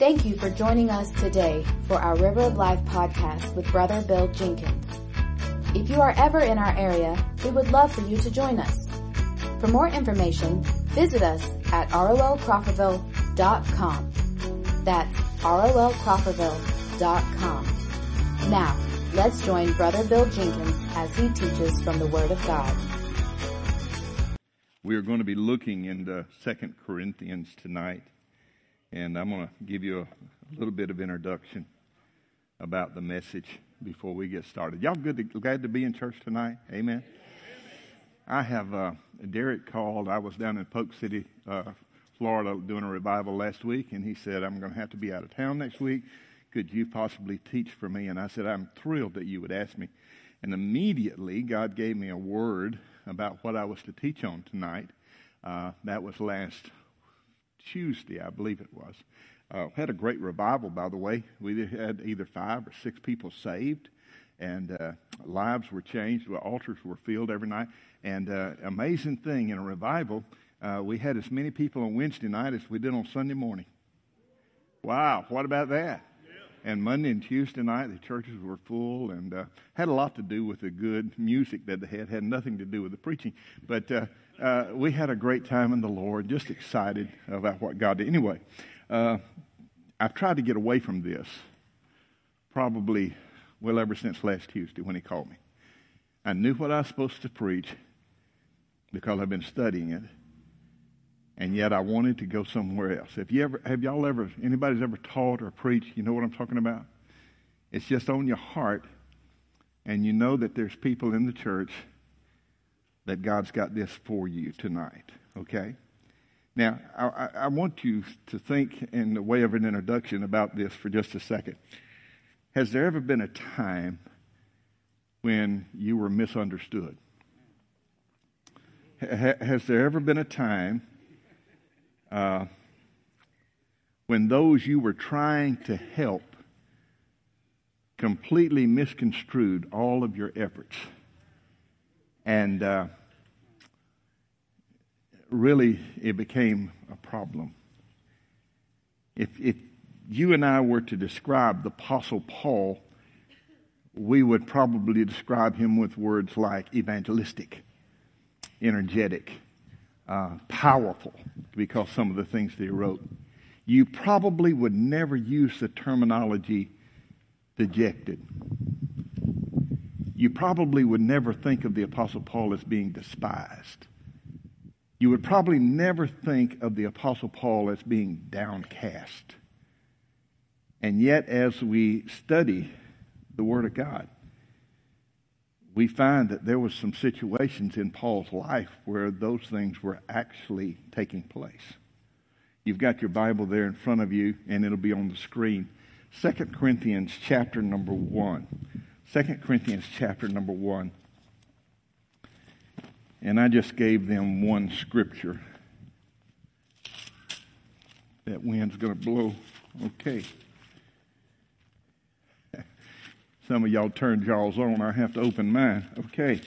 Thank you for joining us today for our River of Life podcast with Brother Bill Jenkins. If you are ever in our area, we would love for you to join us. For more information, visit us at rolcrawfordville.com. That's rolcrawfordville.com. Now, let's join Brother Bill Jenkins as he teaches from the Word of God. We are going to be looking into Second Corinthians tonight and I'm going to give you a, a, little bit of introduction about the message before we get started. Y'all good to, glad to be in church tonight? Amen. I have uh, Derricke called. I was down in Polk City, uh, Florida, doing a revival last week, and he said I'm going to have to be out of town next week. Could you possibly teach for me? And I said I'm thrilled that you would ask me. And immediately God gave me a word about what I was to teach on tonight. Uh, that was last Tuesday, I believe it was. Uh, had a great revival, by the way. We had either five or six people saved, and uh, lives were changed. The altars were filled every night. And uh, amazing thing in a revival, uh, we had as many people on Wednesday night as we did on Sunday morning. Wow, what about that? And Monday and Tuesday night, the churches were full and uh, had a lot to do with the good music that they had. Had nothing to do with the preaching, but uh, we had a great time in the Lord, just excited about what God did. Anyway, uh, I've tried to get away from this probably, well, ever since last Tuesday when He called me. I knew what I was supposed to preach because I've been studying it, and yet I wanted to go somewhere else. Have you ever, have y'all ever, anybody's ever taught or preached? You know what I'm talking about? It's just on your heart, and you know that there's people in the church that God's got this for you tonight, okay? Now, I, I, want you to think in the way of an introduction about this for just a second. Has there ever been a time when you were misunderstood? has there ever been a time uh, when those you were trying to help completely misconstrued all of your efforts? And uh, really, it became a problem. If, if you and I were to describe the Apostle Paul, we would probably describe him with words like evangelistic, energetic, uh, powerful, because some of the things that he wrote. You probably would never use the terminology dejected you probably would never think of the Apostle Paul as being despised. You would probably never think of the Apostle Paul as being downcast. And yet, as we study the Word of God, we find that there was some situations in Paul's life where those things were actually taking place. You've got your Bible there in front of you, and it'll be on the screen. 2 Corinthians chapter number 1. 2 Corinthians chapter number 1. And I just gave them one scripture. That wind's going to blow. Okay. Some of y'all turned y'all's on. I have to open mine. Okay.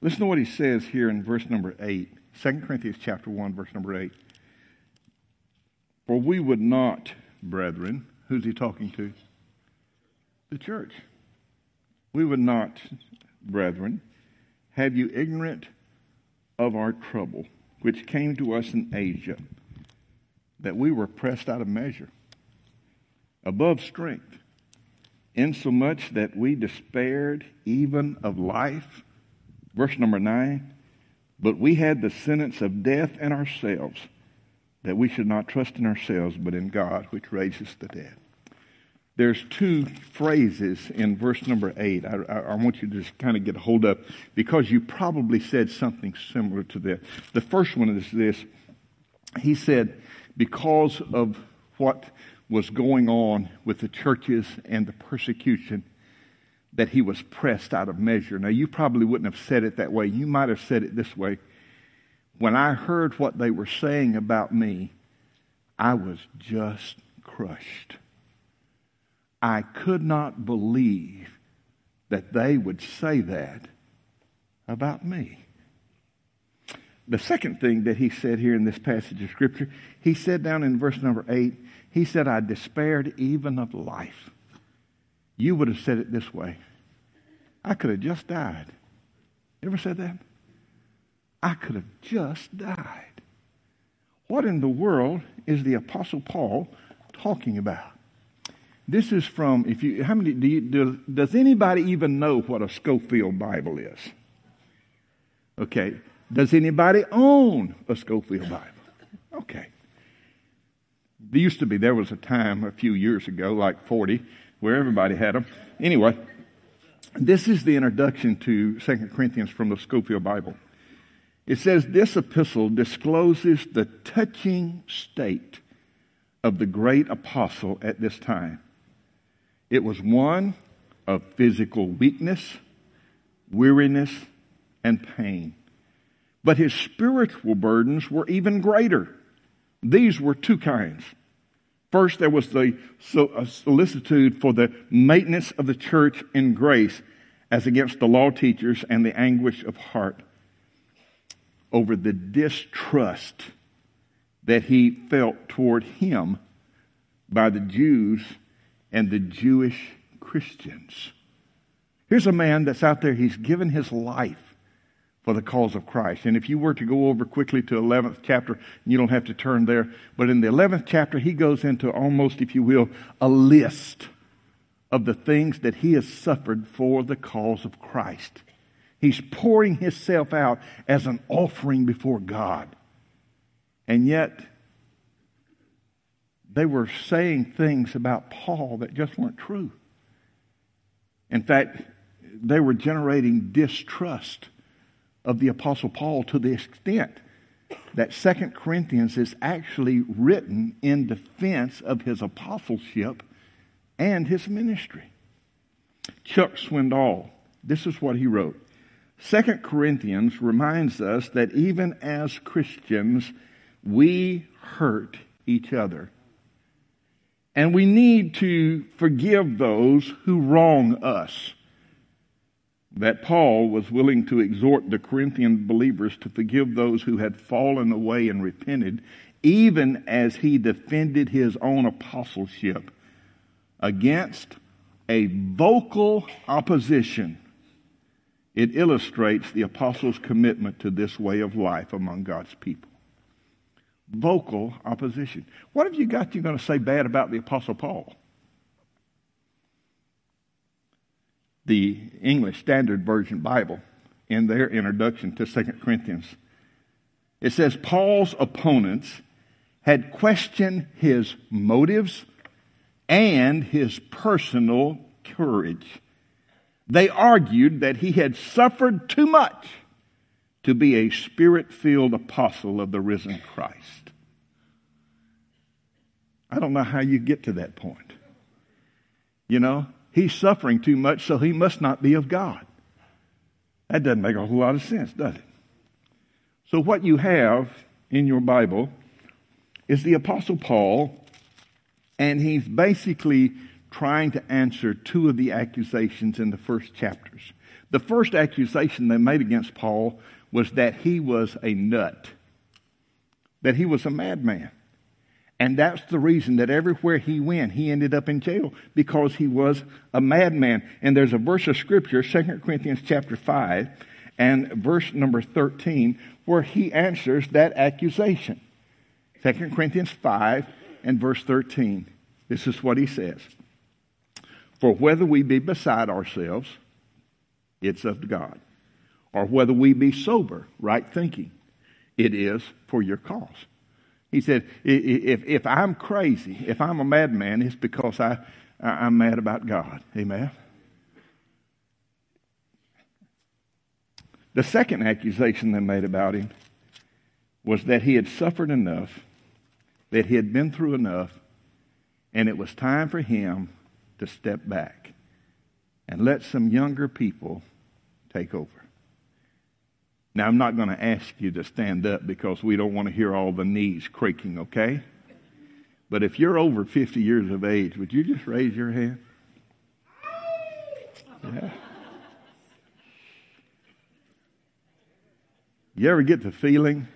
Listen to what he says here in verse number 8. 2 Corinthians chapter 1, verse number 8. For we would not, brethren, who's he talking to? The church we would not, brethren, have you ignorant of our trouble, which came to us in Asia, that we were pressed out of measure, above strength, insomuch that we despaired even of life. Verse number nine, but we had the sentence of death in ourselves, that we should not trust in ourselves, but in God, which raises the dead there's two phrases in verse number eight I, I, I, want you to just kind of get a hold of because you probably said something similar to this. The first one is this. He said, because of what was going on with the churches and the persecution, that he was pressed out of measure. Now, you probably wouldn't have said it that way. You might have said it this way. When I heard what they were saying about me, I was just crushed. I could not believe that they would say that about me. The second thing that he said here in this passage of Scripture, he said down in verse number 8, He said, I despaired even of life. You would have said it this way I could have just died. You ever said that? I could have just died. What in the world is the Apostle Paul talking about? This is from, if you, how many, do you, do, does anybody even know what a Scofield Bible is? Okay. Does anybody own a Scofield Bible? Okay. There used to be, there was a time a few years ago, like 40, where everybody had them. Anyway, this is the introduction to 2 Corinthians from the Scofield Bible. It says this epistle discloses the touching state of the great apostle at this time. It was one of physical weakness, weariness, and pain. But his spiritual burdens were even greater. These were two kinds. First, there was the uh, solicitude for the maintenance of the church in grace as against the law teachers and the anguish of heart over the distrust that he felt toward him by the Jews and the Jewish Christians. Here's a man that's out there, he's given his life for the cause of Christ. And if you were to go over quickly to 11th chapter, you don't have to turn there, but in the 11th chapter, he goes into almost, if you will, a list of the things that he has suffered for the cause of Christ. He's pouring himself out as an offering before God. And yet, they were saying things about Paul that just weren't true. In fact, they were generating distrust of the Apostle Paul to the extent that Second Corinthians is actually written in defense of his apostleship and his ministry. Chuck Swindoll, this is what he wrote. Second Corinthians reminds us that even as Christians, we hurt each other. And we need to forgive those who wrong us. That Paul was willing to exhort the Corinthian believers to forgive those who had fallen away and repented, even as he defended his own apostleship against a vocal opposition. It illustrates the apostles' commitment to this way of life among God's people vocal opposition. What have you got you're going to say bad about the Apostle Paul? The English Standard Version Bible, in their introduction to 2 Corinthians, it says Paul's opponents had questioned his motives and his personal courage. They argued that he had suffered too much to be a spirit filled apostle of the risen Christ. I don't know how you get to that point. You know, he's suffering too much, so he must not be of God. That doesn't make a whole lot of sense, does it? So, what you have in your Bible is the Apostle Paul, and he's basically trying to answer two of the accusations in the first chapters. The first accusation they made against Paul was that he was a nut, that he was a madman. And that's the reason that everywhere he went, he ended up in jail because he was a madman. And there's a verse of scripture, 2 Corinthians chapter 5 and verse number 13, where he answers that accusation. 2 Corinthians 5 and verse 13. This is what he says. For whether we be beside ourselves, it's of God or whether we be sober, right thinking. It is for your cause. He said, if, if I'm crazy, if I'm a madman, it's because I, I'm mad about God. Amen. The second accusation they made about him was that he had suffered enough, that he had been through enough, and it was time for him to step back and let some younger people take over. Now, I'm not going to ask you to stand up because we don't want to hear all the knees creaking, okay? But if you're over 50 years of age, would you just raise your hand? Yeah. You ever get the feeling,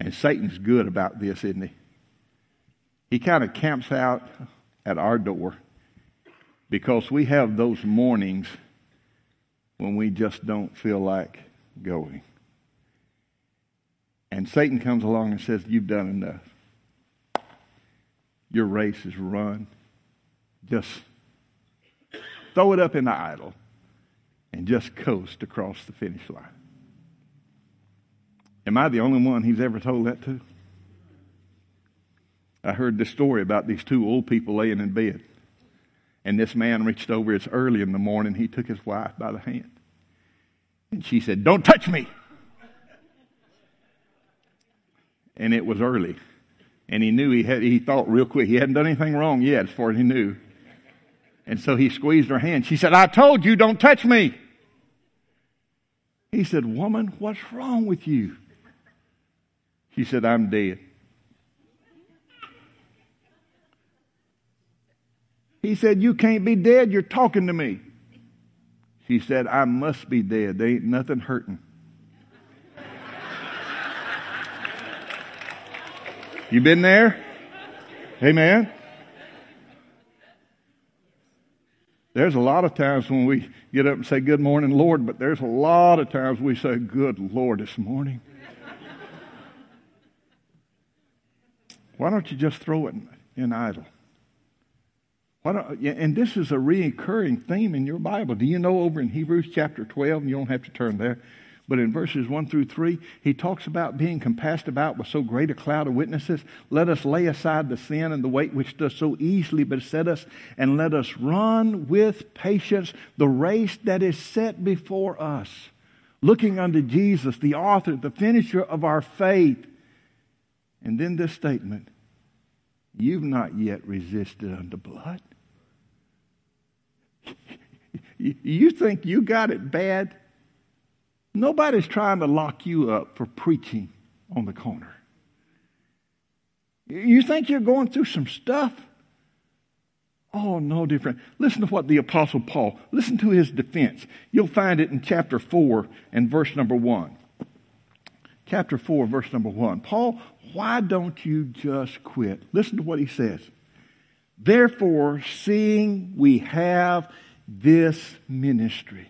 and Satan's good about this, isn't he? he kind of camps out at our door because we have those mornings when we just don't feel like going. And Satan comes along and says, You've done enough. Your race is run. Just throw it up in the idle and just coast across the finish line. Am I the only one he's ever told that to? I heard this story about these two old people laying in bed. And this man reached over, it's early in the morning, he took his wife by the hand. And she said, Don't touch me. And it was early. And he knew he had, he thought real quick, he hadn't done anything wrong yet, as far as he knew. And so he squeezed her hand. She said, I told you, don't touch me. He said, Woman, what's wrong with you? She said, I'm dead. He said, You can't be dead. You're talking to me. She said, I must be dead. There ain't nothing hurting. you been there? Amen. There's a lot of times when we get up and say, Good morning, Lord, but there's a lot of times we say, Good Lord, this morning. Why don't you just throw it in idle? And this is a reoccurring theme in your Bible. Do you know over in Hebrews chapter 12, and you don't have to turn there, but in verses 1 through 3, he talks about being compassed about with so great a cloud of witnesses. Let us lay aside the sin and the weight which does so easily beset us, and let us run with patience the race that is set before us, looking unto Jesus, the author, the finisher of our faith. And then this statement You've not yet resisted unto blood. You think you got it bad? Nobody's trying to lock you up for preaching on the corner. You think you're going through some stuff? Oh, no different. Listen to what the Apostle Paul, listen to his defense. You'll find it in chapter 4 and verse number 1. Chapter 4, verse number 1. Paul, why don't you just quit? Listen to what he says. Therefore, seeing we have this ministry.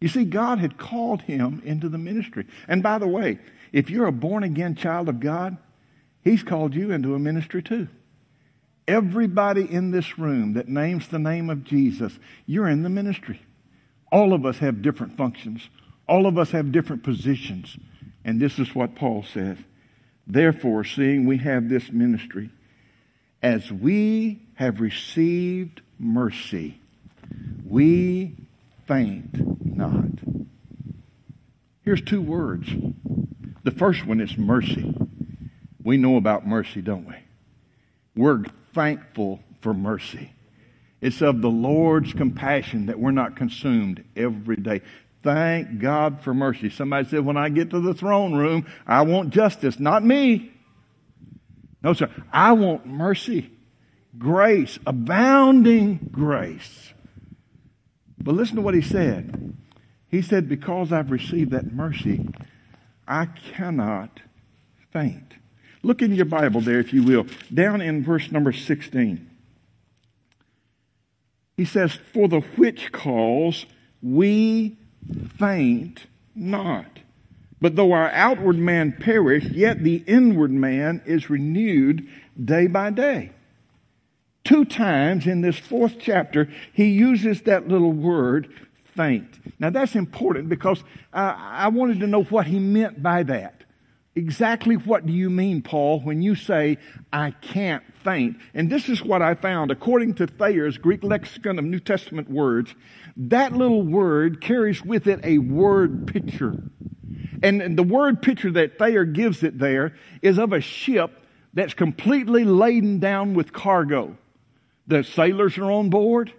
You see, God had called him into the ministry. And by the way, if you're a born again child of God, He's called you into a ministry too. Everybody in this room that names the name of Jesus, you're in the ministry. All of us have different functions, all of us have different positions. And this is what Paul says. Therefore, seeing we have this ministry, as we have received mercy, we faint not. Here's two words. The first one is mercy. We know about mercy, don't we? We're thankful for mercy. It's of the Lord's compassion that we're not consumed every day. Thank God for mercy. Somebody said, when I get to the throne room, I want justice, not me. No, sir. I want mercy, grace, abounding grace. But listen to what he said. He said, Because I've received that mercy, I cannot faint. Look in your Bible there, if you will, down in verse number 16. He says, For the which cause we faint not. But though our outward man perish, yet the inward man is renewed day by day. Two times in this fourth chapter, he uses that little word, faint. Now that's important because I wanted to know what he meant by that. Exactly what do you mean, Paul, when you say, I can't faint? And this is what I found. According to Thayer's Greek lexicon of New Testament words, that little word carries with it a word picture. And the word picture that Thayer gives it there is of a ship that's completely laden down with cargo. The sailors are on board.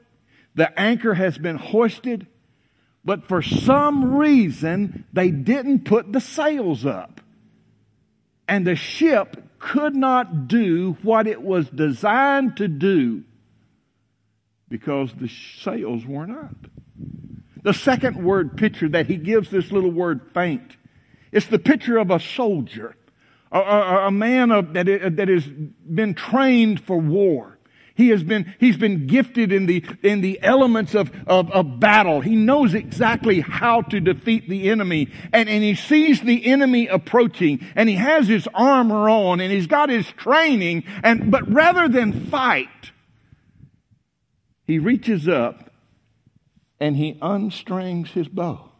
The anchor has been hoisted. But for some reason, they didn't put the sails up. And the ship could not do what it was designed to do because the sails weren't up. The second word picture that he gives this little word faint, it's the picture of a soldier a, a, a man of, that, that has been trained for war. He has been, he's been gifted in the, in the elements of, of, of, battle. He knows exactly how to defeat the enemy. And, and he sees the enemy approaching and he has his armor on and he's got his training. And, but rather than fight, he reaches up and he unstrings his bow.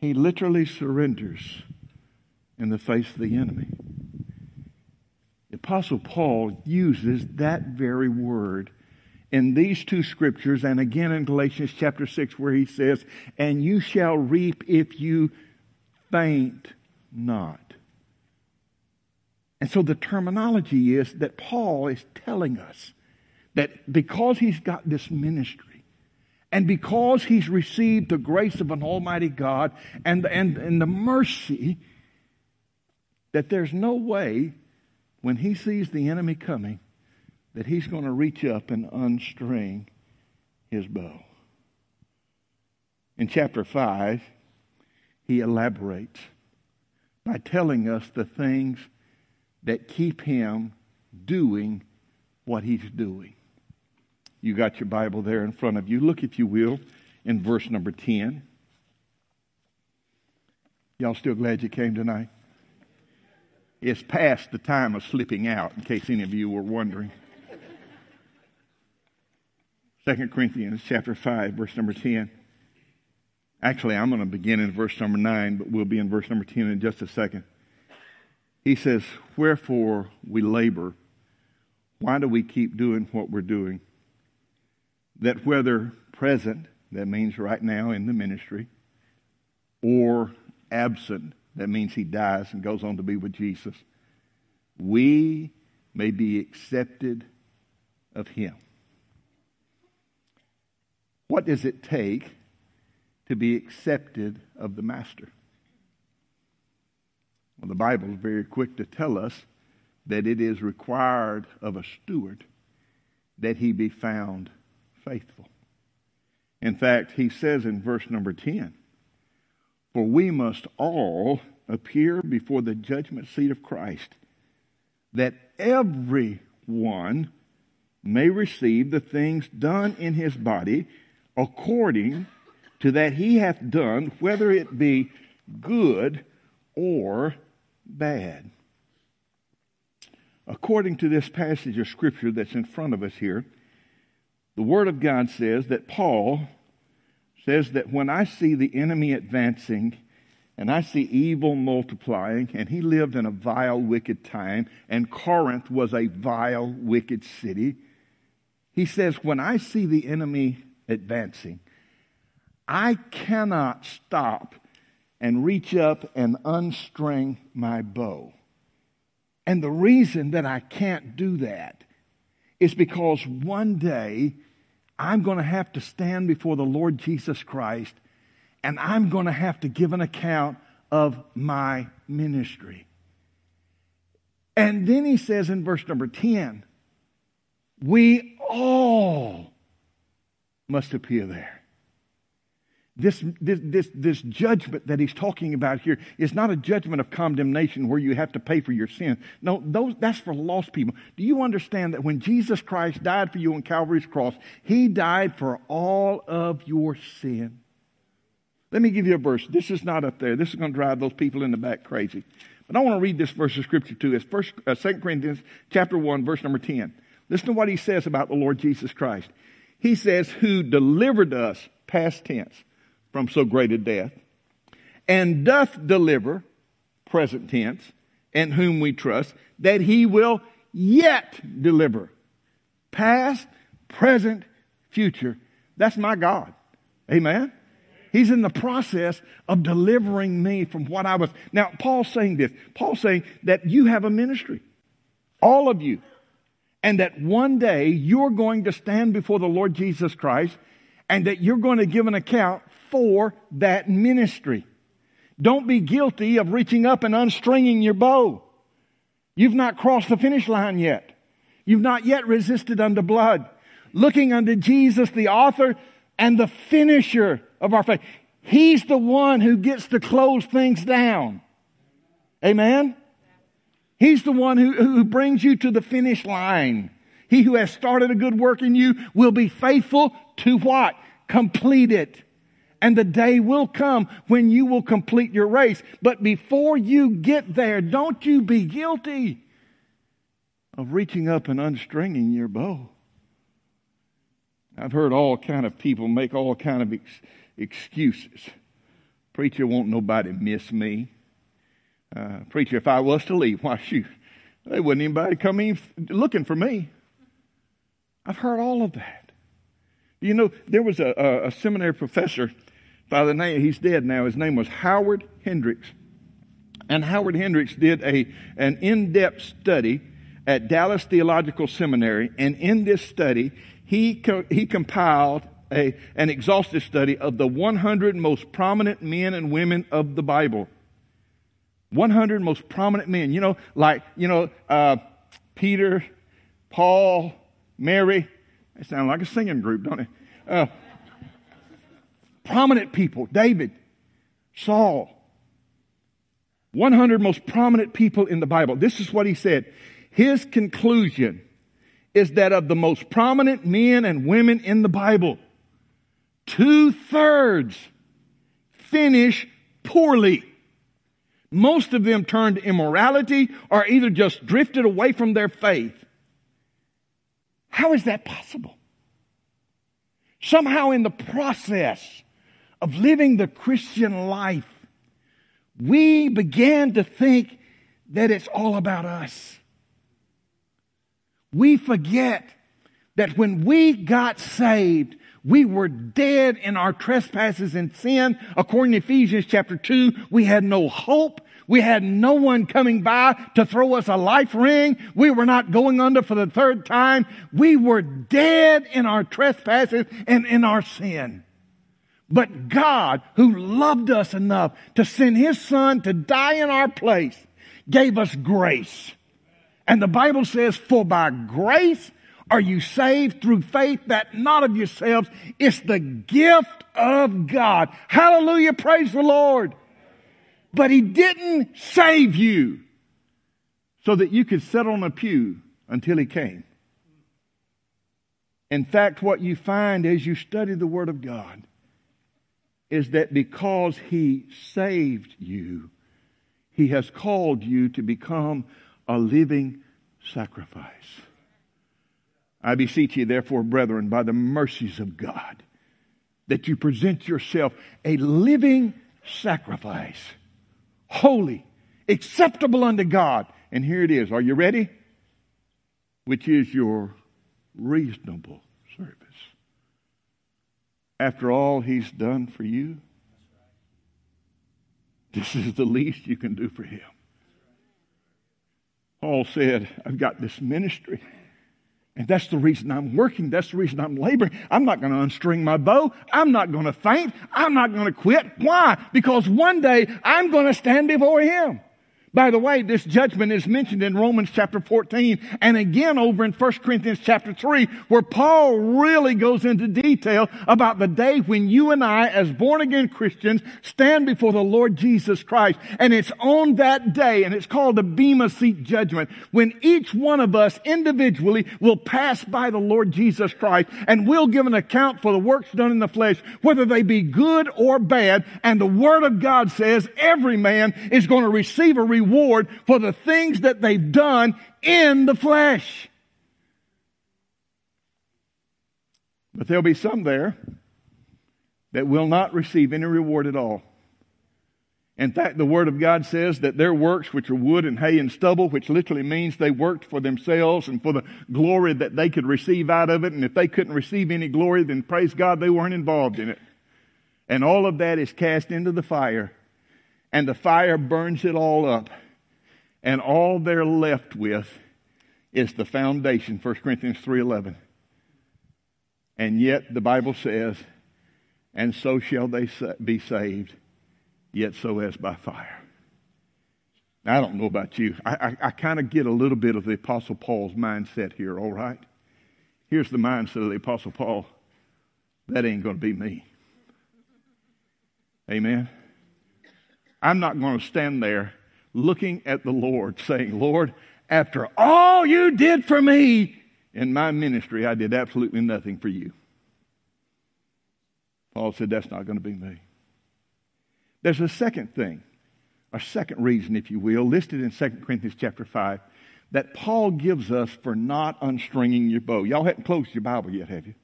He literally surrenders in the face of the enemy. The Apostle Paul uses that very word in these two scriptures and again in Galatians chapter 6 where he says, And you shall reap if you faint not. And so the terminology is that Paul is telling us that because he's got this ministry and because he's received the grace of an almighty God and, and, and the mercy, that there's no way when he sees the enemy coming that he's going to reach up and unstring his bow. In chapter 5, he elaborates by telling us the things that keep him doing what he's doing. You got your Bible there in front of you. Look, if you will, in verse number 10. Y'all still glad you came tonight? It's past the time of slipping out, in case any of you were wondering. 2 Corinthians chapter 5, verse number 10. Actually, I'm going to begin in verse number 9, but we'll be in verse number 10 in just a second. He says, Wherefore we labor. Why do we keep doing what we're doing? That whether present, that means right now in the ministry, or absent, that means he dies and goes on to be with Jesus. We may be accepted of him. What does it take to be accepted of the Master? Well, the Bible is very quick to tell us that it is required of a steward that he be found faithful. In fact, he says in verse number 10 for we must all appear before the judgment seat of Christ, that everyone may receive the things done in his body according to that he hath done, whether it be good or bad. According to this passage of Scripture that's in front of us here, the Word of God says that Paul says that when I see the enemy advancing and I see evil multiplying, and he lived in a vile, wicked time, and Corinth was a vile, wicked city, he says, when I see the enemy advancing, I cannot stop and reach up and unstring my bow. And the reason that I can't do that is because one day I'm going to have to stand before the Lord Jesus Christ and I'm going to have to give an account of my ministry. And then he says in verse number 10, we all must appear there. This, this, this, this judgment that he's talking about here is not a judgment of condemnation where you have to pay for your sin. No, those, that's for lost people. Do you understand that when Jesus Christ died for you on Calvary's cross, he died for all of your sin? Let me give you a verse. This is not up there. This is going to drive those people in the back crazy. But I want to read this verse of scripture too. It's first, uh, 2 Corinthians chapter 1, verse number 10. Listen to what he says about the Lord Jesus Christ. He says, who delivered us, past tense, from so great a death, and doth deliver, present tense, and whom we trust, that he will yet deliver. Past, present, future. That's my God. Amen? He's in the process of delivering me from what I was. Now, Paul's saying this. Paul's saying that you have a ministry. All of you. And that one day you're going to stand before the Lord Jesus Christ and that you're going to give an account for that ministry. Don't be guilty of reaching up and unstringing your bow. You've not crossed the finish line yet. You've not yet resisted unto blood. Looking unto Jesus, the author and the finisher of our faith. He's the one who gets to close things down. Amen? He's the one who, who brings you to the finish line. He who has started a good work in you will be faithful to what? Complete it. And the day will come when you will complete your race. But before you get there, don't you be guilty of reaching up and unstringing your bow. I've heard all kind of people make all kind of ex- excuses. Preacher won't nobody miss me. Uh, preacher, if I was to leave, why shoot, there wouldn't anybody come in looking for me. I've heard all of that. You know, there was a, a, a seminary professor by the name, he's dead now. His name was Howard Hendricks. And Howard Hendricks did a, an in-depth study at Dallas Theological Seminary. And in this study, he, co- he compiled a, an exhaustive study of the 100 most prominent men and women of the Bible. 100 most prominent men. You know, like, you know, uh, Peter, Paul, Mary. They sound like a singing group, don't they? Uh, prominent people. David, Saul. 100 most prominent people in the Bible. This is what he said. His conclusion is that of the most prominent men and women in the Bible, two thirds finish poorly. Most of them turned to immorality or either just drifted away from their faith. How is that possible? Somehow in the process of living the Christian life, we began to think that it's all about us. We forget that when we got saved, we were dead in our trespasses and sin. According to Ephesians chapter 2, we had no hope. We had no one coming by to throw us a life ring. We were not going under for the third time. We were dead in our trespasses and in our sin. But God, who loved us enough to send His Son to die in our place, gave us grace. And the Bible says, for by grace are you saved through faith that not of yourselves. It's the gift of God. Hallelujah. Praise the Lord. But He didn't save you so that you could sit on a pew until He came. In fact, what you find as you study the Word of God is that because He saved you, He has called you to become a living sacrifice. I beseech you, therefore, brethren, by the mercies of God, that you present yourself a living sacrifice, holy, acceptable unto God. And here it is. Are you ready? Which is your reasonable after all he's done for you, this is the least you can do for him. Paul said, I've got this ministry. And that's the reason I'm working. That's the reason I'm laboring. I'm not going to unstring my bow. I'm not going to faint. I'm not going to quit. Why? Because one day I'm going to stand before him. By the way, this judgment is mentioned in Romans chapter 14 and again over in 1 Corinthians chapter 3 where Paul really goes into detail about the day when you and I as born again Christians stand before the Lord Jesus Christ. And it's on that day and it's called the Bema Seat judgment when each one of us individually will pass by the Lord Jesus Christ and we'll give an account for the works done in the flesh, whether they be good or bad. And the Word of God says every man is going to receive a for the things that they've done in the flesh. But there'll be some there that will not receive any reward at all. In fact, the Word of God says that their works, which are wood and hay and stubble, which literally means they worked for themselves and for the glory that they could receive out of it, and if they couldn't receive any glory, then praise God, they weren't involved in it. And all of that is cast into the fire and the fire burns it all up. And all they're left with is the foundation, 1 Corinthians 3.11. And yet the Bible says, and so shall they be saved, yet so as by fire. Now, I don't know about you. I, I, I kind of get a little bit of the Apostle Paul's mindset here, all right? Here's the mindset of the Apostle Paul. That ain't going to be me. Amen. I'm not going to stand there looking at the Lord, saying, Lord, after all you did for me in my ministry, I did absolutely nothing for you. Paul said, That's not going to be me. There's a second thing, a second reason, if you will, listed in 2 Corinthians chapter 5, that Paul gives us for not unstringing your bow. Y'all haven't closed your Bible yet, have you?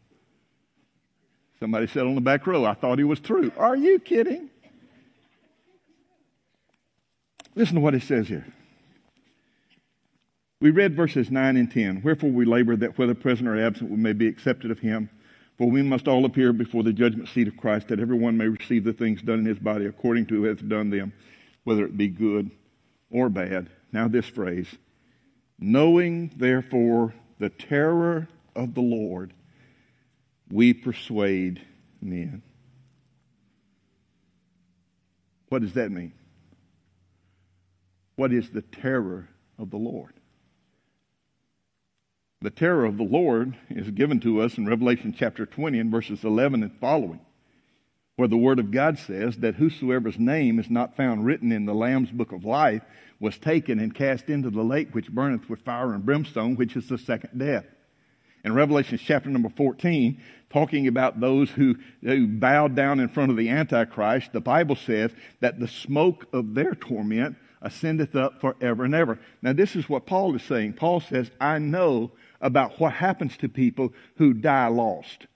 Somebody said on the back row, I thought he was through. Are you kidding? Listen to what it says here. We read verses 9 and 10. Wherefore we labor that whether present or absent we may be accepted of him. For we must all appear before the judgment seat of Christ, that everyone may receive the things done in his body according to who hath done them, whether it be good or bad. Now, this phrase knowing therefore the terror of the Lord, we persuade men. What does that mean? What is the terror of the Lord? The terror of the Lord is given to us in Revelation chapter 20 and verses 11 and following, where the Word of God says that whosoever's name is not found written in the Lamb's book of life was taken and cast into the lake which burneth with fire and brimstone, which is the second death. In Revelation chapter number 14, talking about those who, who bowed down in front of the Antichrist, the Bible says that the smoke of their torment ascendeth up forever and ever. Now, this is what Paul is saying. Paul says, I know about what happens to people who die lost.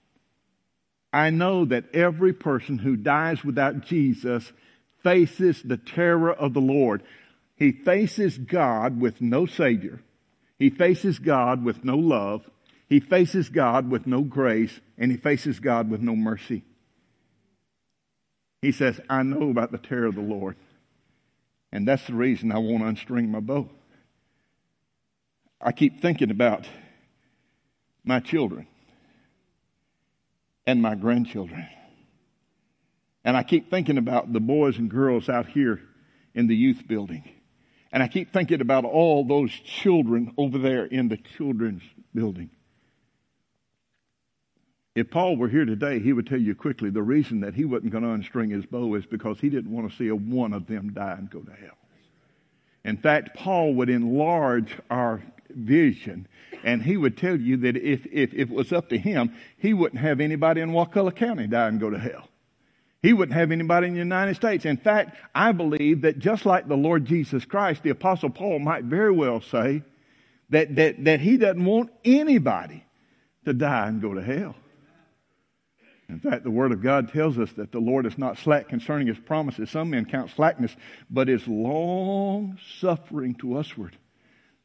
I know that every person who dies without Jesus faces the terror of the Lord. He faces God with no Savior. He faces God with no love. He faces God with no grace. And he faces God with no mercy. He says, I know about the terror of the Lord. And that's the reason I want to unstring my bow. I keep thinking about my children and my grandchildren. And I keep thinking about the boys and girls out here in the youth building. And I keep thinking about all those children over there in the children's building. If Paul were here today, he would tell you quickly the reason that he wasn't going to unstring his bow is because he didn't want to see a one of them die and go to hell. In fact, Paul would enlarge our vision. And he would tell you that if, if, if it was up to him, he wouldn't have anybody in Wakulla County die and go to hell. He wouldn't have anybody in the United States. In fact, I believe that just like the Lord Jesus Christ, the Apostle Paul might very well say that, that, that he doesn't want anybody to die and go to hell. In fact, the Word of God tells us that the Lord is not slack concerning His promises. Some men count slackness, but is long suffering to usward,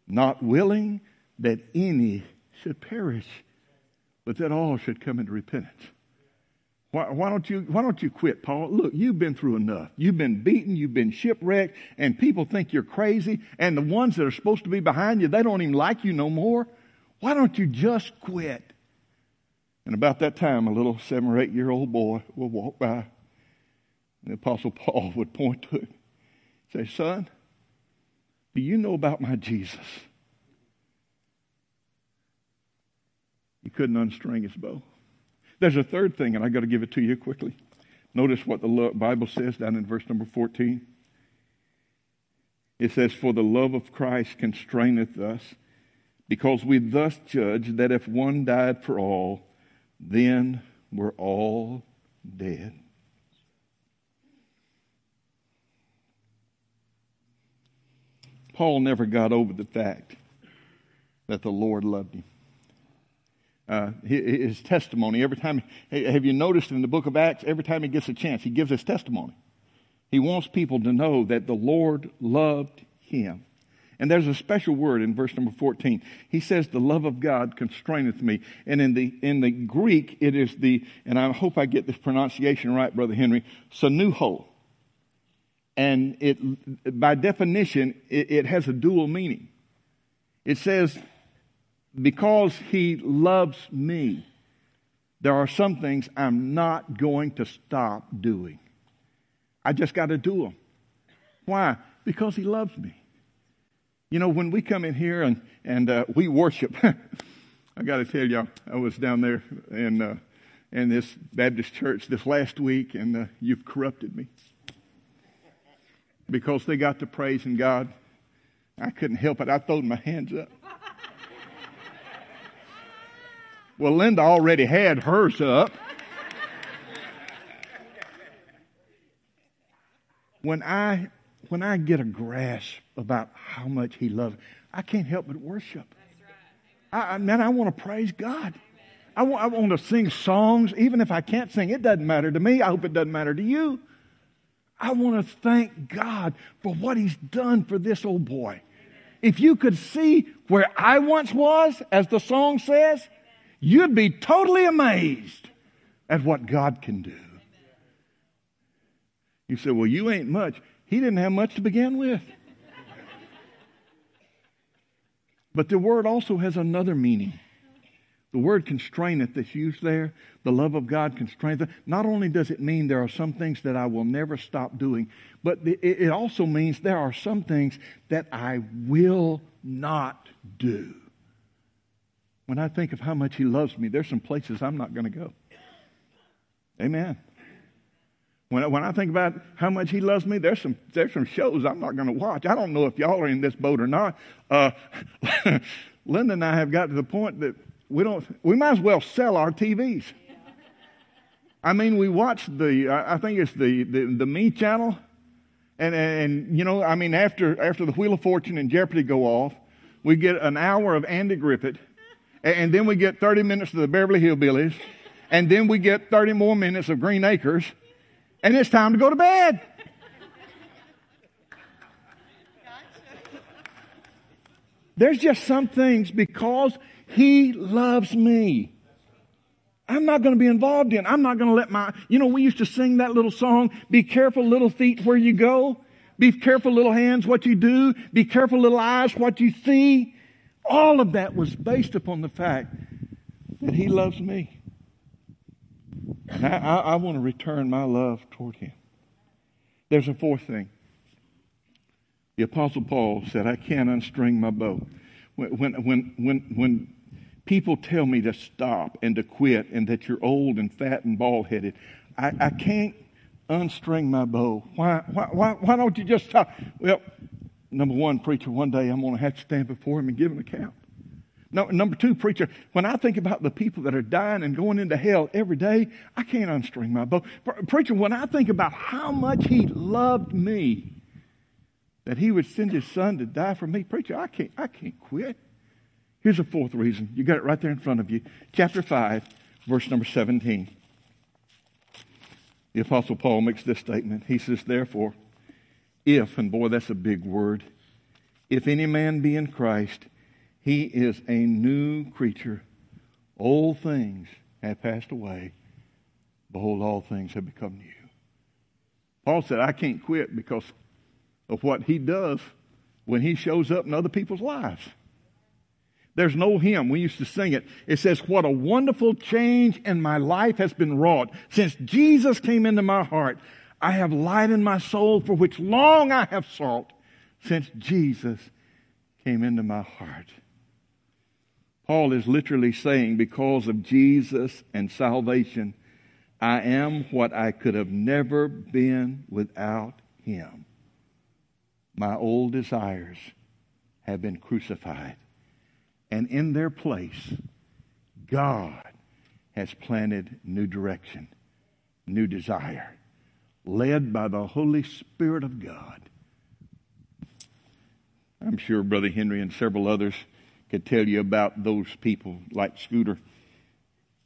not willing that any should perish, but that all should come into repentance. Why, why, don't you, why don't you quit, Paul? Look, you've been through enough. You've been beaten, you've been shipwrecked, and people think you're crazy, and the ones that are supposed to be behind you, they don't even like you no more. Why don't you just quit? And about that time, a little seven or eight year old boy would walk by, and the Apostle Paul would point to it, say, Son, do you know about my Jesus? He couldn't unstring his bow. There's a third thing, and I've got to give it to you quickly. Notice what the Bible says down in verse number 14. It says, For the love of Christ constraineth us, because we thus judge that if one died for all, then we're all dead. Paul never got over the fact that the Lord loved him. Uh, his testimony, every time, have you noticed in the book of Acts, every time he gets a chance, he gives his testimony. He wants people to know that the Lord loved him. And there's a special word in verse number 14. He says, the love of God constraineth me. And in the, in the Greek, it is the, and I hope I get this pronunciation right, Brother Henry, sanuho. And it, by definition, it, it has a dual meaning. It says, because he loves me, there are some things I'm not going to stop doing. I just got to do them. Why? Because he loves me. You know, when we come in here and, and uh, we worship, I got to tell y'all, I was down there in, uh, in this Baptist church this last week, and uh, you've corrupted me. because they got to praising God. I couldn't help it. I throwed my hands up. Well, Linda already had hers up. When I when I get a grasp about how much He loves, I can't help but worship. I, man, I want to praise God. I want, I want to sing songs, even if I can't sing. It doesn't matter to me. I hope it doesn't matter to you. I want to thank God for what He's done for this old boy. If you could see where I once was, as the song says, you'd be totally amazed at what God can do. You say, Well, you ain't much. He didn't have much to begin with. But the word also has another meaning. The word constraineth that's used there, the love of God constraineth. Not only does it mean there are some things that I will never stop doing, but it also means there are some things that I will not do. When I think of how much He loves me, there's some places I'm not going to go. Amen. When, when I think about how much he loves me, there's some, there's some shows I'm not going to watch. I don't know if y'all are in this boat or not. Uh, Linda and I have got to the point that we don't, we might as well sell our TVs. I mean, we watch the, I think it's the, the, the Me channel. And, and, you know, I mean, after, after the Wheel of Fortune and Jeopardy go off, we get an hour of Andy Griffith. And then we get 30 minutes of the Beverly Hillbillies. And then we get 30 more minutes of Green Acres and it's time to go to bed. There's just some things because he loves me. I'm not going to be involved in. I'm not going to let my, you know, we used to sing that little song, be careful little feet where you go. Be careful little hands what you do. Be careful little eyes what you see. All of that was based upon the fact that he loves me. And I, I, I want to return my love toward him. There's a fourth thing. The Apostle Paul said, I can't unstring my bow. When, when, when, when people tell me to stop and to quit and that you're old and fat and bald headed, I, I can't unstring my bow. Why, why, why, why don't you just stop? Well, number one, preacher, one day I'm going to have to stand before him and give an account. No, number two, preacher, when I think about the people that are dying and going into hell every day, I can't unstring my bow. Preacher, when I think about how much he loved me, that he would send his son to die for me, preacher, I can't, I can't quit. Here's a fourth reason. You got it right there in front of you. Chapter 5, verse number 17. The Apostle Paul makes this statement. He says, Therefore, if, and boy, that's a big word, if any man be in Christ, he is a new creature. Old things have passed away. Behold, all things have become new. Paul said, I can't quit because of what he does when he shows up in other people's lives. There's no hymn. We used to sing it. It says, What a wonderful change in my life has been wrought. Since Jesus came into my heart, I have light in my soul for which long I have sought since Jesus came into my heart. Paul is literally saying, because of Jesus and salvation, I am what I could have never been without him. My old desires have been crucified, and in their place, God has planted new direction, new desire, led by the Holy Spirit of God. I'm sure Brother Henry and several others could tell you about those people like Scooter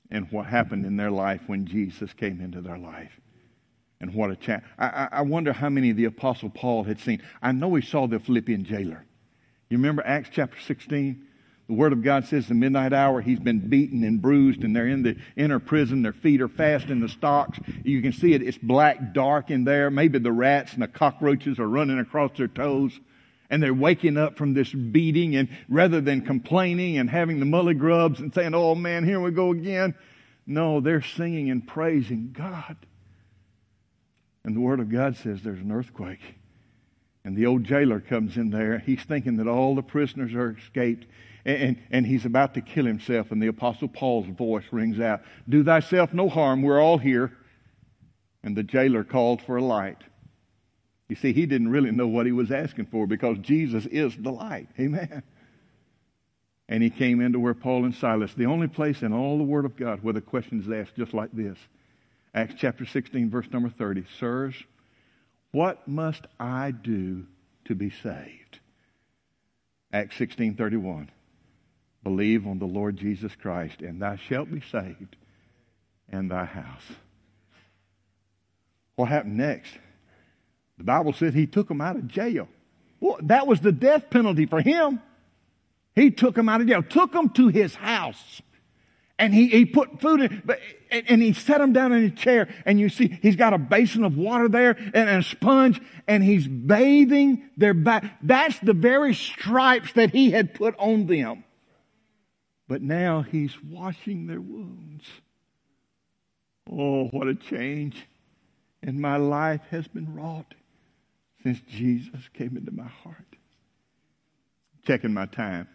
and what happened in their life when Jesus came into their life. And what a chance. I, I wonder how many the Apostle Paul had seen. I know he saw the Philippian jailer. You remember Acts chapter 16? The Word of God says the midnight hour he's been beaten and bruised, and they're in the inner prison. Their feet are fast in the stocks. You can see it. It's black, dark in there. Maybe the rats and the cockroaches are running across their toes and they're waking up from this beating and rather than complaining and having the mully grubs and saying, oh man, here we go again. No, they're singing and praising God. And the Word of God says there's an earthquake. And the old jailer comes in there. He's thinking that all the prisoners are escaped. And, and, and, he's about to kill himself. And the Apostle Paul's voice rings out Do thyself no harm. We're all here. And the jailer called for a light. You see, he didn't really know what he was asking for because Jesus is the light. Amen. And he came into where Paul and Silas, the only place in all the Word of God where the question is asked just like this. Acts chapter 16, verse number 30. Sirs, what must I do to be saved? Acts 16, 31. Believe on the Lord Jesus Christ, and thou shalt be saved and thy house. What happened next? The Bible said he took them out of jail. Well, that was the death penalty for him. He took them out of jail, took them to his house. And he, he put food in, but, and, and he set them down in a chair. And you see, he's got a basin of water there and, and a sponge, and he's bathing their back. That's the very stripes that he had put on them. But now he's washing their wounds. Oh, what a change. And my life has been wrought since Jesus came into my heart. Checking my time.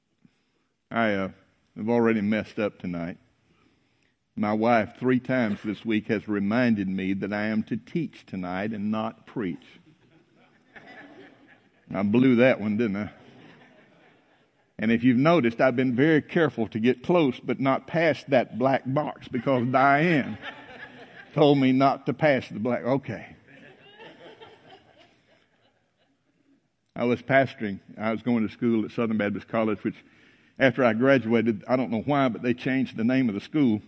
I uh, have already messed up tonight. My wife, three times this week, has reminded me that I am to teach tonight and not preach. I blew that one, didn't I? And if you've noticed, I've been very careful to get close but not past that black box because Diane told me not to pass the black. Okay. I was pastoring. I was going to school at Southern Baptist College, which after I graduated, I don't know why, but they changed the name of the school,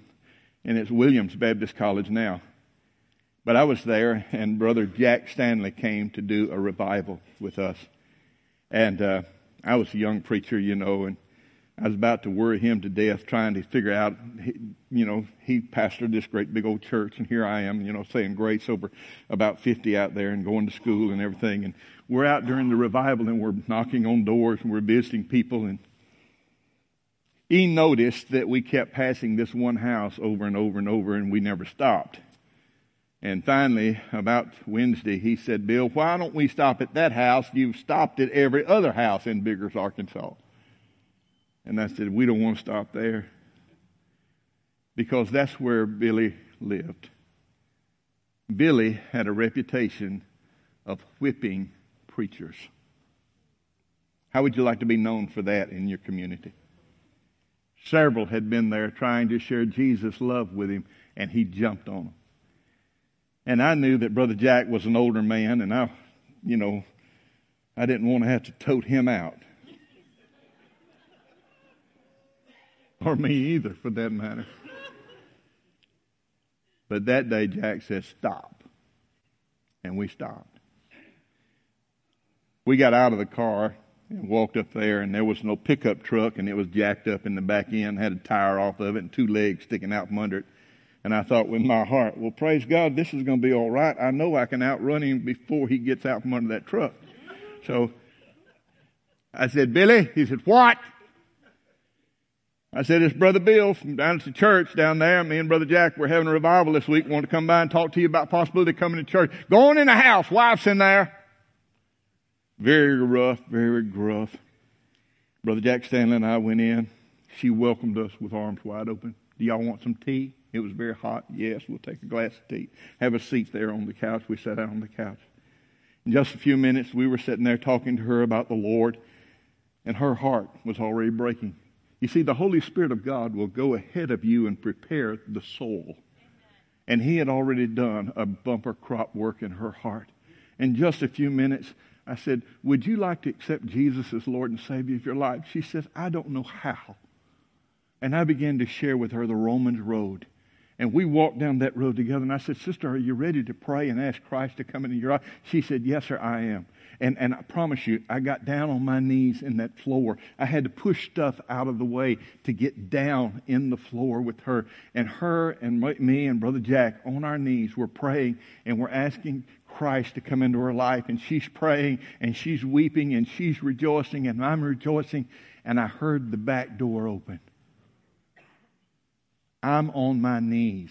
and it's Williams Baptist College now. But I was there, and Brother Jack Stanley came to do a revival with us. And uh, I was a young preacher, you know, and I was about to worry him to death trying to figure out, you know, he pastored this great big old church, and here I am, you know, saying grace over about 50 out there and going to school and everything. And we're out during the revival and we're knocking on doors and we're visiting people. And he noticed that we kept passing this one house over and over and over, and we never stopped. And finally, about Wednesday, he said, Bill, why don't we stop at that house? You've stopped at every other house in Biggers, Arkansas. And I said, We don't want to stop there. Because that's where Billy lived. Billy had a reputation of whipping preachers. How would you like to be known for that in your community? Several had been there trying to share Jesus' love with him, and he jumped on them. And I knew that Brother Jack was an older man, and I, you know, I didn't want to have to tote him out. Or me either, for that matter. But that day, Jack said, Stop. And we stopped. We got out of the car and walked up there, and there was no pickup truck, and it was jacked up in the back end, had a tire off of it, and two legs sticking out from under it. And I thought with my heart, well, praise God, this is going to be all right. I know I can outrun him before he gets out from under that truck. So I said, Billy, he said, what? I said, it's Brother Bill from down at the church down there. Me and Brother Jack, we're having a revival this week. Want to come by and talk to you about possibility of coming to church. Going in the house. Wife's in there. Very rough, very gruff. Brother Jack Stanley and I went in. She welcomed us with arms wide open. Do y'all want some tea? It was very hot. Yes, we'll take a glass of tea. Have a seat there on the couch. We sat down on the couch. In just a few minutes, we were sitting there talking to her about the Lord, and her heart was already breaking. You see, the Holy Spirit of God will go ahead of you and prepare the soul. And He had already done a bumper crop work in her heart. In just a few minutes, I said, Would you like to accept Jesus as Lord and Savior of your life? She says, I don't know how. And I began to share with her the Romans road. And we walked down that road together. And I said, Sister, are you ready to pray and ask Christ to come into your life? She said, Yes, sir, I am. And, and I promise you, I got down on my knees in that floor. I had to push stuff out of the way to get down in the floor with her. And her and me and Brother Jack on our knees were praying and we're asking Christ to come into her life. And she's praying and she's weeping and she's rejoicing and I'm rejoicing. And I heard the back door open. I'm on my knees.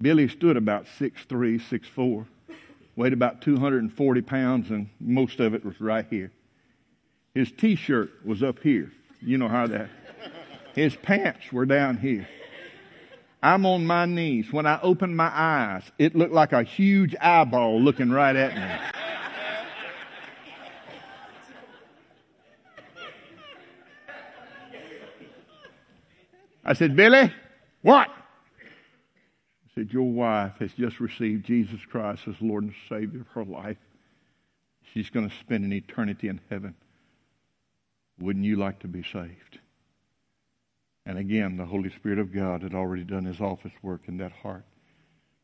Billy stood about six three, six four, weighed about 240 pounds, and most of it was right here. His t shirt was up here. You know how that. His pants were down here. I'm on my knees. When I opened my eyes, it looked like a huge eyeball looking right at me. I said, Billy, what? I said, Your wife has just received Jesus Christ as Lord and Savior of her life. She's going to spend an eternity in heaven. Wouldn't you like to be saved? And again, the Holy Spirit of God had already done his office work in that heart.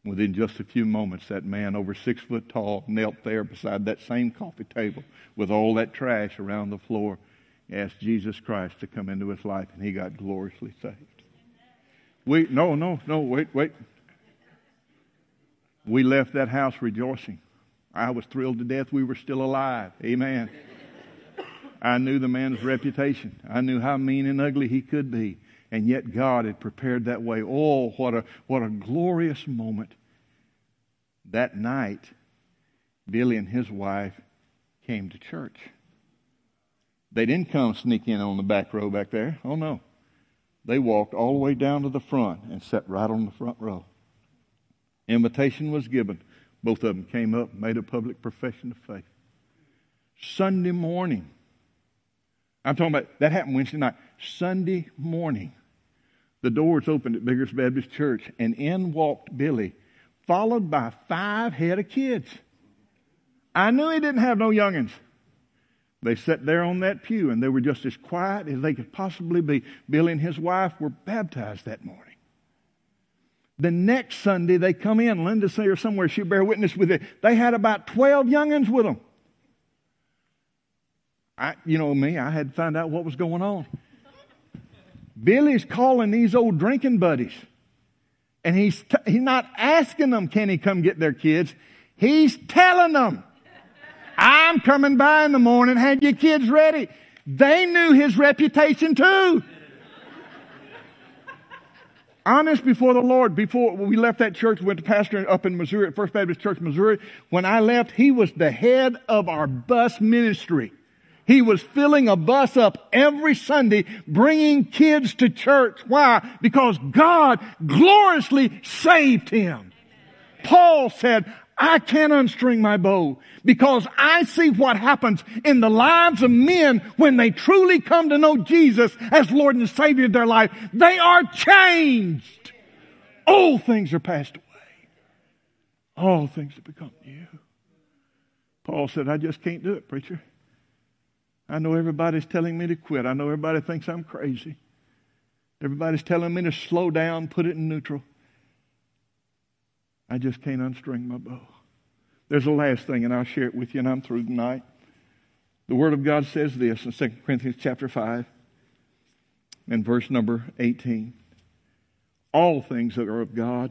Within just a few moments, that man, over six foot tall, knelt there beside that same coffee table with all that trash around the floor, asked Jesus Christ to come into his life, and he got gloriously saved. We, no, no, no, wait, wait. We left that house rejoicing. I was thrilled to death we were still alive. Amen. I knew the man's reputation. I knew how mean and ugly he could be. And yet God had prepared that way. Oh, what a, what a glorious moment. That night, Billy and his wife came to church. They didn't come sneak in on the back row back there. Oh, no. They walked all the way down to the front and sat right on the front row. Invitation was given. Both of them came up, made a public profession of faith. Sunday morning, I'm talking about that happened Wednesday night. Sunday morning, the doors opened at Biggers Baptist Church, and in walked Billy, followed by five head of kids. I knew he didn't have no youngins. They sat there on that pew, and they were just as quiet as they could possibly be. Billy and his wife were baptized that morning. The next Sunday, they come in. Linda's here somewhere, she bear witness with it. They had about 12 youngins with them. I, you know me, I had to find out what was going on. Billy's calling these old drinking buddies. And he's, t- he's not asking them, can he come get their kids? He's telling them, I'm coming by in the morning, have your kids ready. They knew his reputation too. Honest before the Lord, before we left that church, went to pastor up in Missouri at First Baptist Church, Missouri. When I left, he was the head of our bus ministry. He was filling a bus up every Sunday, bringing kids to church. Why? Because God gloriously saved him. Paul said, I can't unstring my bow because I see what happens in the lives of men when they truly come to know Jesus as Lord and Savior of their life. They are changed. Old things are passed away. All things have become new. Paul said, I just can't do it, preacher. I know everybody's telling me to quit. I know everybody thinks I'm crazy. Everybody's telling me to slow down, put it in neutral. I just can't unstring my bow. There's a last thing, and I'll share it with you, and I'm through tonight. The Word of God says this in 2 Corinthians chapter 5 and verse number 18. All things that are of God,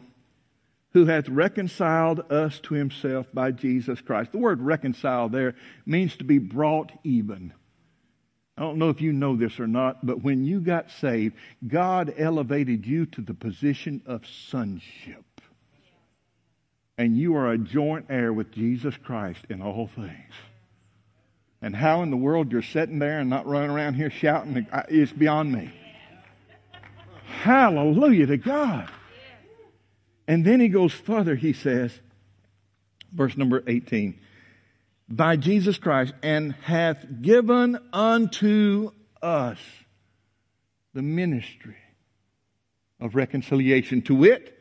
who hath reconciled us to himself by Jesus Christ. The word reconcile there means to be brought even. I don't know if you know this or not, but when you got saved, God elevated you to the position of sonship. And you are a joint heir with Jesus Christ in all things. And how in the world you're sitting there and not running around here shouting is beyond me. Hallelujah to God. And then he goes further, he says, verse number 18 by Jesus Christ and hath given unto us the ministry of reconciliation to wit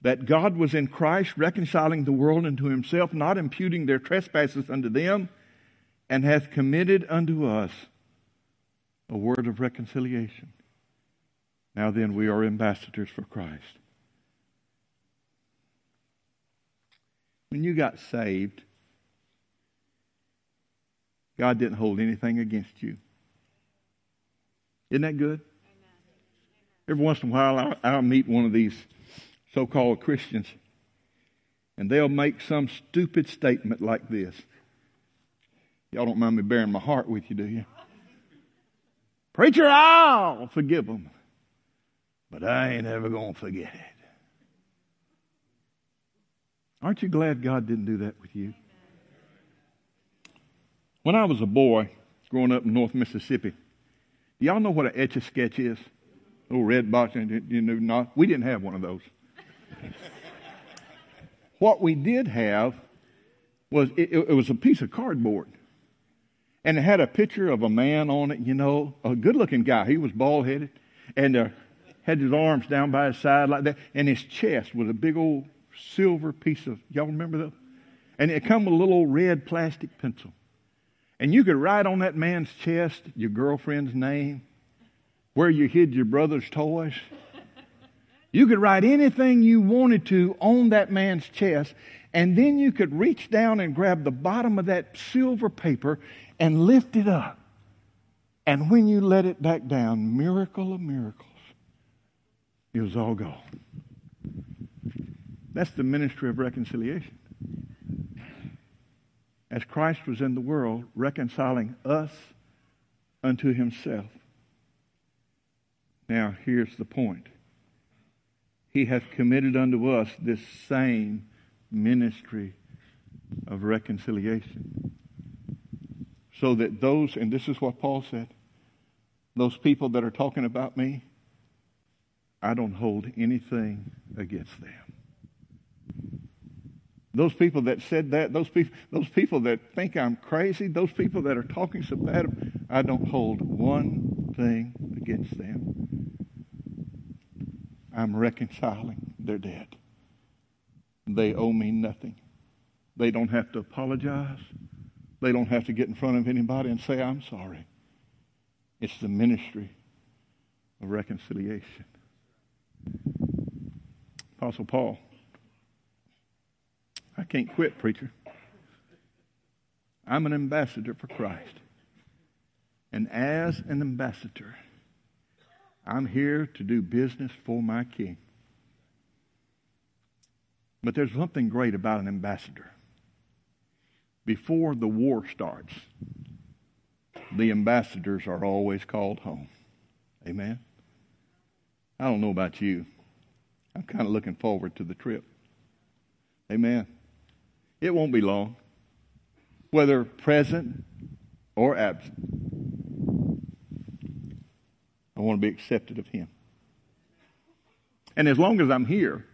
that God was in Christ reconciling the world unto himself not imputing their trespasses unto them and hath committed unto us a word of reconciliation. Now then we are ambassadors for Christ. When you got saved God didn't hold anything against you. Isn't that good? Every once in a while, I'll, I'll meet one of these so called Christians, and they'll make some stupid statement like this. Y'all don't mind me bearing my heart with you, do you? Preacher, I'll forgive them, but I ain't ever going to forget it. Aren't you glad God didn't do that with you? When I was a boy growing up in North Mississippi, y'all know what an etch a sketch is? little red box, you know, not we didn't have one of those. what we did have was it, it was a piece of cardboard, and it had a picture of a man on it. You know, a good-looking guy. He was bald-headed, and uh, had his arms down by his side like that, and his chest was a big old silver piece of. Y'all remember that? And it come with a little old red plastic pencil. And you could write on that man's chest your girlfriend's name, where you hid your brother's toys. You could write anything you wanted to on that man's chest, and then you could reach down and grab the bottom of that silver paper and lift it up. And when you let it back down, miracle of miracles, it was all gone. That's the ministry of reconciliation as Christ was in the world, reconciling us unto himself. Now, here's the point He hath committed unto us this same ministry of reconciliation. So that those, and this is what Paul said, those people that are talking about me, I don't hold anything against them. Those people that said that, those people, those people that think I'm crazy, those people that are talking so bad, I don't hold one thing against them. I'm reconciling their debt. They owe me nothing. They don't have to apologize. They don't have to get in front of anybody and say, I'm sorry. It's the ministry of reconciliation. Apostle Paul I can't quit, preacher. I'm an ambassador for Christ. And as an ambassador, I'm here to do business for my king. But there's something great about an ambassador. Before the war starts, the ambassadors are always called home. Amen? I don't know about you. I'm kind of looking forward to the trip. Amen. It won't be long, whether present or absent. I want to be accepted of Him. And as long as I'm here,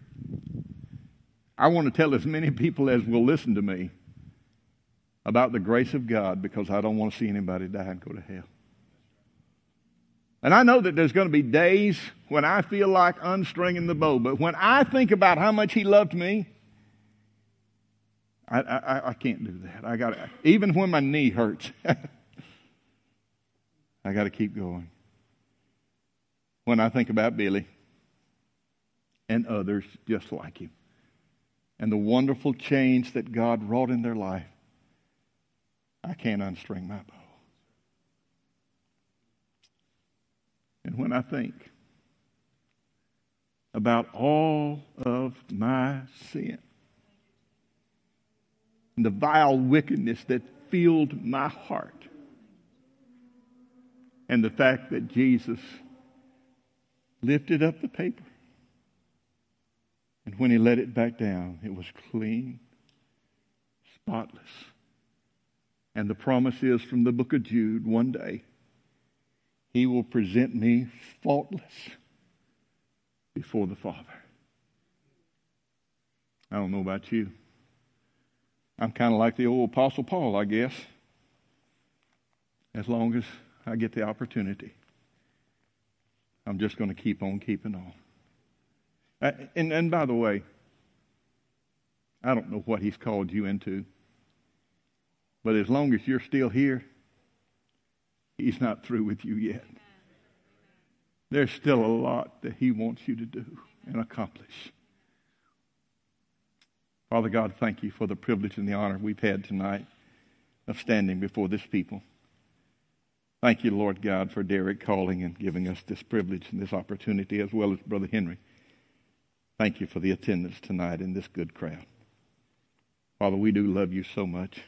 I want to tell as many people as will listen to me about the grace of God because I don't want to see anybody die and go to hell. And I know that there's going to be days when I feel like unstringing the bow, but when I think about how much He loved me, I, I, I can't do that. I got even when my knee hurts, I got to keep going. When I think about Billy and others just like him, and the wonderful change that God wrought in their life, I can't unstring my bow. And when I think about all of my sin, and the vile wickedness that filled my heart. And the fact that Jesus lifted up the paper. And when he let it back down, it was clean, spotless. And the promise is from the book of Jude one day, he will present me faultless before the Father. I don't know about you. I'm kind of like the old Apostle Paul, I guess, as long as I get the opportunity. I'm just going to keep on keeping on. Uh, and, and by the way, I don't know what he's called you into, but as long as you're still here, he's not through with you yet. There's still a lot that he wants you to do and accomplish. Father God, thank you for the privilege and the honor we've had tonight of standing before this people. Thank you, Lord God, for Derricke calling and giving us this privilege and this opportunity, as well as Brother Henry. Thank you for the attendance tonight in this good crowd. Father, we do love you so much.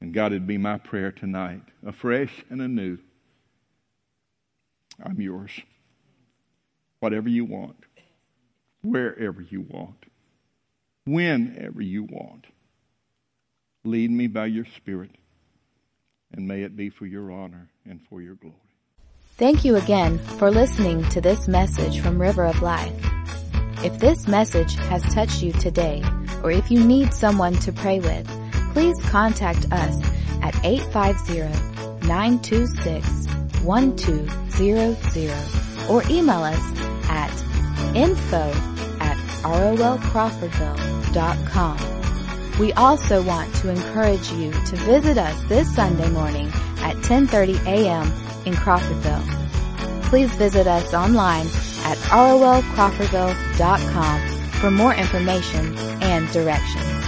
And God, it'd be my prayer tonight, afresh and anew. I'm yours. Whatever you want, wherever you want whenever you want. Lead me by your Spirit, and may it be for your honor and for your glory. Thank you again for listening to this message from River of Life. If this message has touched you today, or if you need someone to pray with, please contact us at 850-926-1200 or email us at info rolcrawfordville.com. We also want to encourage you to visit us this Sunday morning at 10:30 a.m. in Crawfordville. Please visit us online at rolcrawfordville.com for more information and directions.